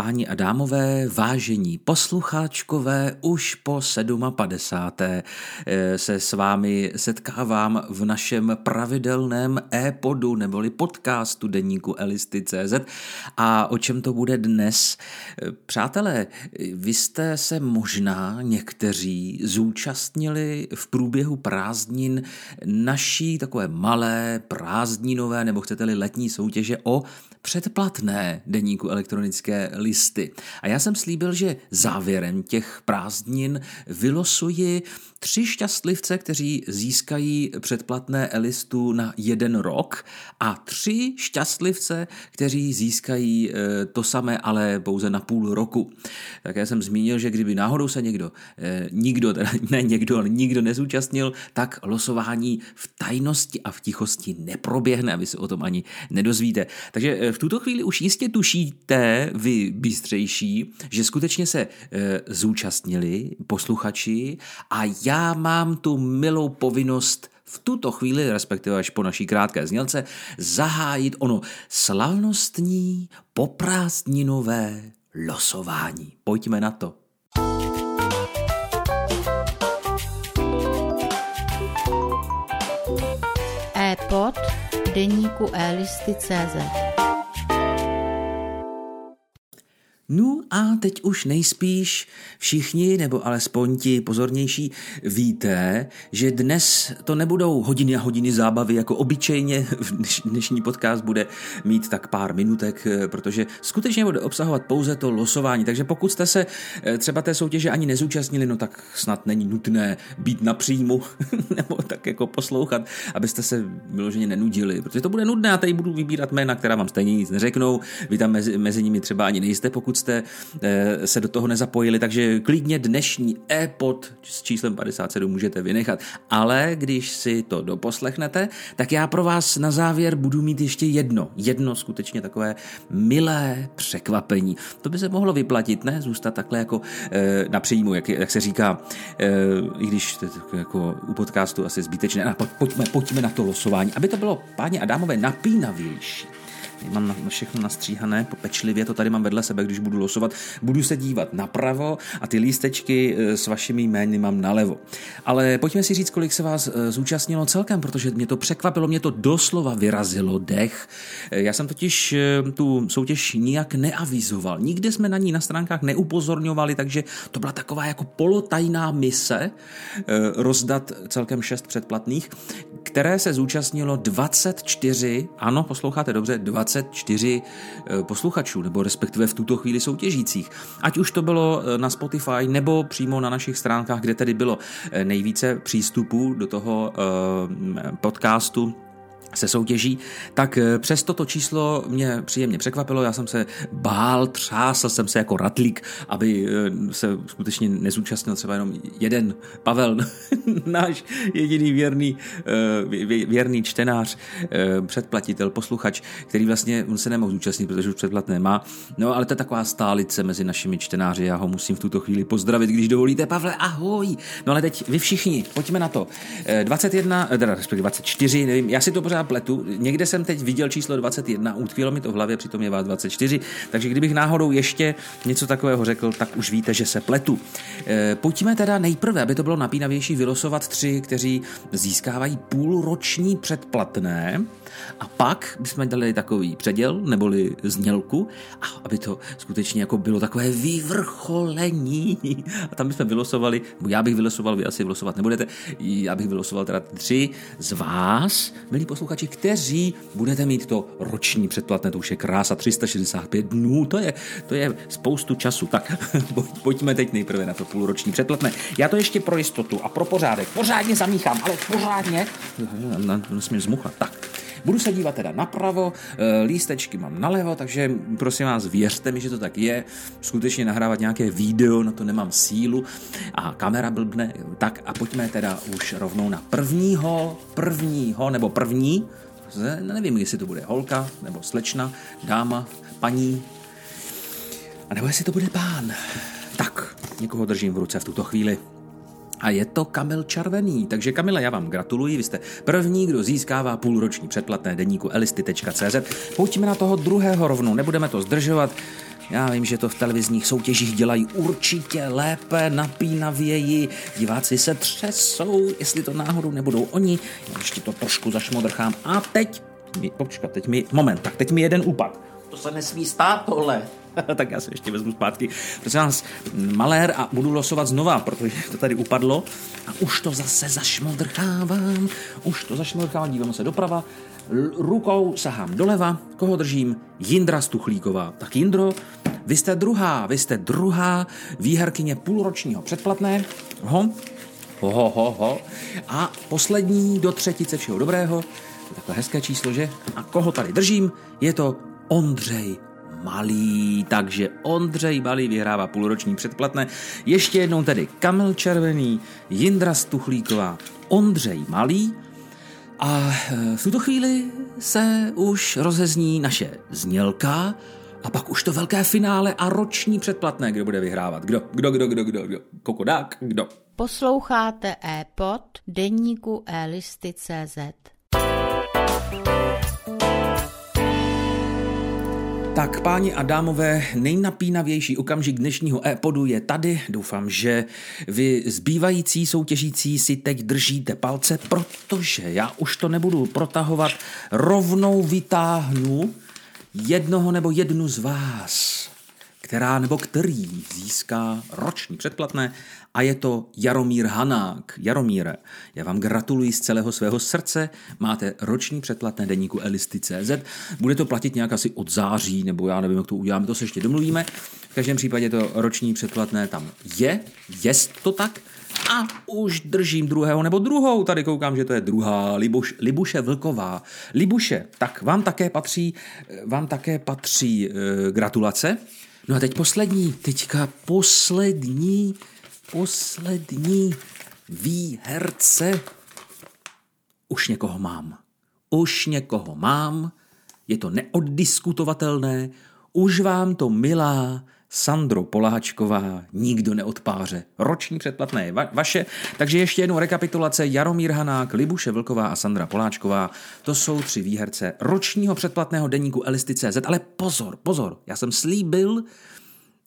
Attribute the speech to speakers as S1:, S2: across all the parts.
S1: Páni a dámové, vážení poslucháčkové, už po 57. Eh, se s vámi setkávám v našem pravidelném e-podu neboli podcastu deníku Elisty.cz a o čem to bude dnes? Eh, přátelé, vy jste se možná někteří zúčastnili v průběhu prázdnin naší takové malé prázdninové nebo chcete-li letní soutěže o předplatné deníku elektronické listy. A já jsem slíbil, že závěrem těch prázdnin vylosuji tři šťastlivce, kteří získají předplatné elistu na jeden rok a tři šťastlivce, kteří získají eh, to samé, ale pouze na půl roku. Tak já jsem zmínil, že kdyby náhodou se někdo, eh, nikdo, teda ne někdo, ale nikdo nezúčastnil, tak losování v tajnosti a v tichosti neproběhne a vy se o tom ani nedozvíte. Takže eh, v tuto chvíli už jistě tušíte, vy bystřejší, že skutečně se zúčastnili posluchači a já mám tu milou povinnost v tuto chvíli, respektive až po naší krátké znělce, zahájit ono slavnostní poprázdninové losování. Pojďme na to.
S2: e-pod deníku e-listy.cz
S1: No a teď už nejspíš všichni, nebo alespoň ti pozornější, víte, že dnes to nebudou hodiny a hodiny zábavy jako obyčejně. Dnešní podcast bude mít tak pár minutek, protože skutečně bude obsahovat pouze to losování. Takže pokud jste se eh, třeba té soutěže ani nezúčastnili, no tak snad není nutné být na příjmu nebo tak jako poslouchat, abyste se vyloženě nenudili, protože to bude nudné. Já tady budu vybírat jména, která vám stejně nic neřeknou. Vy tam mezi, mezi nimi třeba ani nejste, pokud pokud jste eh, se do toho nezapojili, takže klidně dnešní e-pod s číslem 57 můžete vynechat. Ale když si to doposlechnete, tak já pro vás na závěr budu mít ještě jedno, jedno skutečně takové milé překvapení. To by se mohlo vyplatit, ne? Zůstat takhle jako e, na příjmu, jak, jak se říká, e, i když to jako u podcastu asi zbytečné. A pojďme, pojďme na to losování, aby to bylo, páni a dámové, napínavější. Mám na všechno nastříhané, pečlivě to tady mám vedle sebe, když budu losovat. Budu se dívat napravo a ty lístečky eh, s vašimi jmény mám nalevo. Ale pojďme si říct, kolik se vás eh, zúčastnilo celkem, protože mě to překvapilo, mě to doslova vyrazilo dech. Eh, já jsem totiž tu soutěž nijak neavizoval. Nikde jsme na ní na stránkách neupozorňovali, takže to byla taková jako polotajná mise rozdat celkem šest předplatných, které se zúčastnilo 24, ano, posloucháte dobře, 20 24 eh, posluchačů, nebo respektive v tuto chvíli soutěžících. Ať už to bylo eh, na Spotify, nebo přímo na našich stránkách, kde tedy bylo eh, nejvíce přístupů do toho podcastu se soutěží, tak eh, přes toto číslo mě příjemně překvapilo, já jsem se bál, třásl jsem se jako ratlík, aby eh, se skutečně nezúčastnil třeba jenom jeden Pavel, náš jediný věrný, eh, věrný čtenář, předplatitel, posluchač, který vlastně on se nemohl zúčastnit, protože už předplatné má. No ale to je taková stálice mezi našimi čtenáři, já ho musím v tuto chvíli pozdravit, když dovolíte. Pavle, ahoj! No ale teď vy všichni, pojďme na to. 21, teda respektive 24, nevím, já si to pořád pletu. Někde jsem teď viděl číslo 21, utkvělo mi to v hlavě, přitom je vás 24, takže kdybych náhodou ještě něco takového řekl, tak už víte, že se pletu. E, pojďme teda nejprve, aby to bylo napínavější, vylosovat tři, kteří získávají půlroční předplatné a pak bychom dali takový předěl, neboli znělku, a aby to skutečně jako bylo takové vyvrcholení. A tam bychom vylosovali, nebo já bych vylosoval, vy asi vylosovat nebudete, já bych vylosoval teda tři z vás, milí posluchači, kteří budete mít to roční předplatné, to už je krása 365 dnů, to je, to je spoustu času. Tak pojďme teď nejprve na to půlroční předplatné. Já to ještě pro jistotu a pro pořádek pořádně zamíchám, ale pořádně. Nesmím zmuchat. Tak. Budu se dívat teda napravo, eh, lístečky mám nalevo, takže prosím vás, věřte mi, že to tak je. Skutečně nahrávat nějaké video, na to nemám sílu a kamera blbne. Tak a pojďme teda už rovnou na prvního, prvního nebo první, nevím, jestli to bude holka, nebo slečna, dáma, paní, a nebo jestli to bude pán. Tak, někoho držím v ruce v tuto chvíli. A je to Kamil Červený. Takže Kamila, já vám gratuluji, vy jste první, kdo získává půlroční předplatné deníku elisty.cz. Pojďme na toho druhého rovnou, nebudeme to zdržovat. Já vím, že to v televizních soutěžích dělají určitě lépe, napínavěji. Diváci se třesou, jestli to náhodou nebudou oni. Já ještě to trošku zašmodrchám. A teď mi, počkat, teď mi, moment, tak teď mi jeden úpad. To se nesmí stát tohle. tak já se ještě vezmu zpátky. Prosím vás, malér a budu losovat znova, protože to tady upadlo. A už to zase zašmodrchávám. Už to zašmodrchávám, dívám se doprava. L- rukou sahám doleva. Koho držím? Jindra Stuchlíková. Tak Jindro, vy jste druhá, vy jste druhá výherkyně půlročního předplatného. Ho, ho, ho, ho. A poslední do třetice všeho dobrého. Takhle hezké číslo, že? A koho tady držím? Je to Ondřej Malý, takže Ondřej Malý vyhrává půlroční předplatné. Ještě jednou tedy Kamil Červený, Jindra Stuchlíková, Ondřej Malý. A e, v tuto chvíli se už rozezní naše znělka a pak už to velké finále a roční předplatné, kdo bude vyhrávat. Kdo, kdo, kdo, kdo, kdo, kdo? Kokodák, kdo?
S2: Posloucháte e-pod deníku e-listy.cz
S1: Tak, páni a dámové, nejnapínavější okamžik dnešního e-podu je tady. Doufám, že vy zbývající soutěžící si teď držíte palce, protože já už to nebudu protahovat. Rovnou vytáhnu jednoho nebo jednu z vás, která nebo který získá roční předplatné a je to Jaromír Hanák. Jaromíre, já vám gratuluji z celého svého srdce, máte roční předplatné deníku Elisty.cz, bude to platit nějak asi od září, nebo já nevím, jak to uděláme, to se ještě domluvíme. V každém případě to roční předplatné tam je, jest to tak, a už držím druhého nebo druhou, tady koukám, že to je druhá, Libuš, Libuše Vlková. Libuše, tak vám také patří, vám také patří e, gratulace. No a teď poslední, teďka poslední poslední výherce. Už někoho mám. Už někoho mám. Je to neoddiskutovatelné. Už vám to milá Sandro Poláčková nikdo neodpáře. Roční předplatné je va- vaše. Takže ještě jednou rekapitulace. Jaromír Hanák, Libuše Vlková a Sandra Poláčková. To jsou tři výherce ročního předplatného deníku Elisty.cz. Ale pozor, pozor, já jsem slíbil,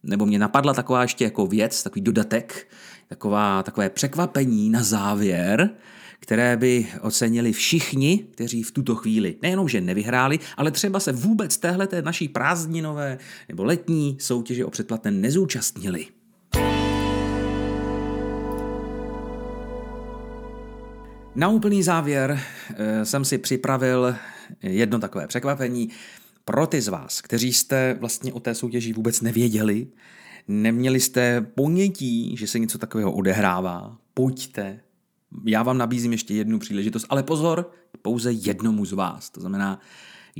S1: nebo mě napadla taková ještě jako věc, takový dodatek, taková, takové překvapení na závěr, které by ocenili všichni, kteří v tuto chvíli nejenom, že nevyhráli, ale třeba se vůbec téhleté naší prázdninové nebo letní soutěže o předplatné nezúčastnili. Na úplný závěr eh, jsem si připravil jedno takové překvapení. Pro ty z vás, kteří jste vlastně o té soutěži vůbec nevěděli, neměli jste ponětí, že se něco takového odehrává, pojďte. Já vám nabízím ještě jednu příležitost, ale pozor, pouze jednomu z vás. To znamená,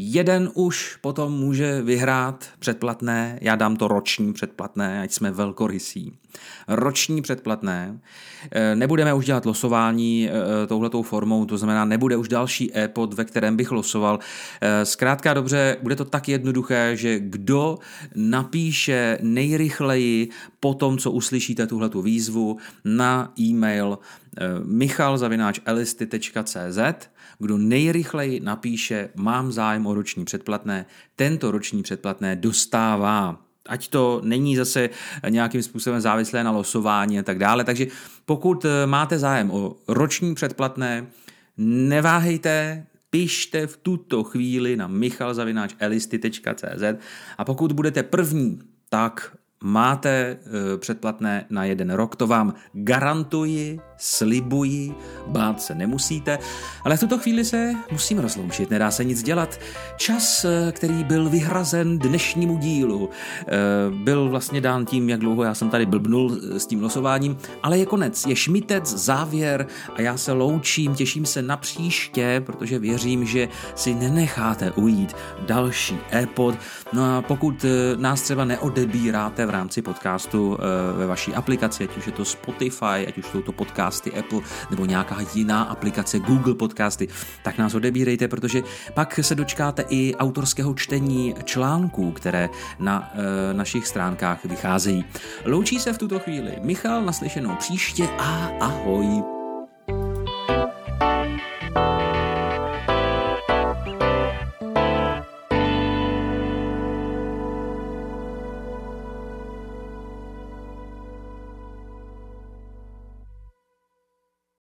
S1: Jeden už potom může vyhrát předplatné, já dám to roční předplatné, ať jsme velkorysí. Roční předplatné. Eh, nebudeme už dělat losování eh, touhletou formou, to znamená, nebude už další e-pod, ve kterém bych losoval. Eh, zkrátka dobře, bude to tak jednoduché, že kdo napíše nejrychleji po tom, co uslyšíte tuhletu výzvu na e-mail michalzavináčelisty.cz, kdo nejrychleji napíše mám zájem o roční předplatné, tento roční předplatné dostává ať to není zase nějakým způsobem závislé na losování a tak dále. Takže pokud eh, máte zájem o roční předplatné, neváhejte, pište v tuto chvíli na michalzavináčelisty.cz a pokud budete první, tak máte eh, předplatné na jeden rok, to vám garantuji, slibuji, bát se nemusíte, ale v tuto chvíli se musím rozloučit, nedá se nic dělat. Čas, eh, který byl vyhrazen dnešnímu dílu, eh, byl vlastně dán tím, jak dlouho já jsem tady blbnul s tím losováním, ale je konec, je šmitec, závěr a já se loučím, těším se na příště, protože věřím, že si nenecháte ujít další e-pod. No a pokud nás třeba neodebíráte v rámci podcastu ve vaší aplikaci, ať už je to Spotify, ať už jsou to podcasty Apple nebo nějaká jiná aplikace Google podcasty, tak nás odebírejte, protože pak se dočkáte i autorského čtení článků, které na e, našich stránkách vycházejí. Loučí se v tuto chvíli Michal, naslyšenou příště a ahoj.